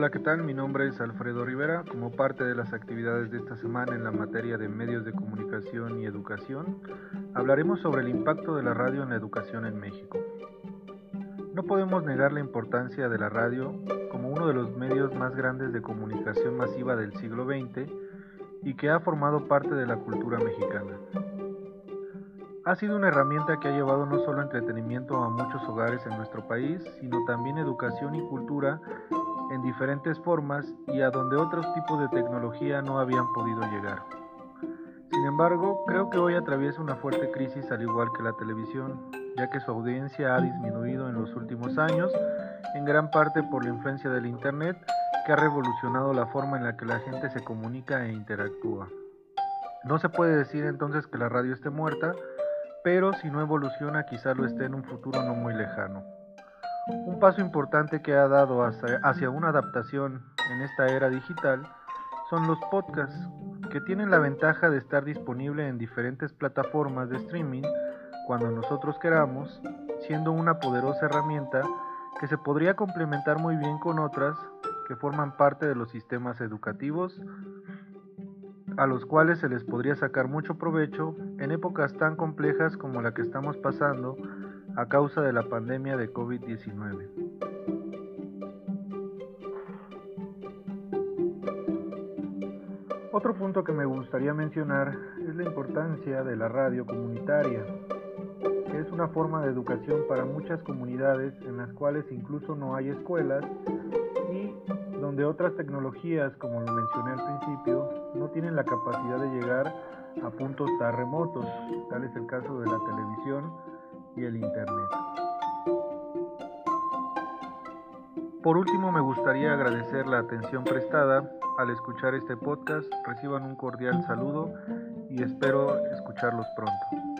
Hola, ¿qué tal? Mi nombre es Alfredo Rivera. Como parte de las actividades de esta semana en la materia de medios de comunicación y educación, hablaremos sobre el impacto de la radio en la educación en México. No podemos negar la importancia de la radio como uno de los medios más grandes de comunicación masiva del siglo XX y que ha formado parte de la cultura mexicana. Ha sido una herramienta que ha llevado no solo entretenimiento a muchos hogares en nuestro país, sino también educación y cultura en diferentes formas y a donde otros tipos de tecnología no habían podido llegar. Sin embargo, creo que hoy atraviesa una fuerte crisis al igual que la televisión, ya que su audiencia ha disminuido en los últimos años, en gran parte por la influencia del Internet, que ha revolucionado la forma en la que la gente se comunica e interactúa. No se puede decir entonces que la radio esté muerta, pero si no evoluciona quizá lo esté en un futuro no muy lejano. Un paso importante que ha dado hacia, una adaptación en esta era digital son los podcasts, que tienen la ventaja de estar disponible en diferentes plataformas de streaming cuando nosotros queramos, siendo una poderosa herramienta que se podría complementar muy bien con otras que forman parte de los sistemas educativos, a los cuales se les podría sacar mucho provecho en épocas tan complejas como la que estamos pasando a causa de la pandemia de COVID-19. Otro punto que me gustaría mencionar es la importancia de la radio comunitaria, que es una forma de educación para muchas comunidades en las cuales incluso no hay escuelas y donde otras tecnologías, como lo mencioné al principio, no tienen la capacidad de llegar a puntos tan remotos, tal es el caso de la televisión el Internet. Por último, me gustaría agradecer la atención prestada al escuchar este podcast. Reciban un cordial saludo y espero escucharlos pronto.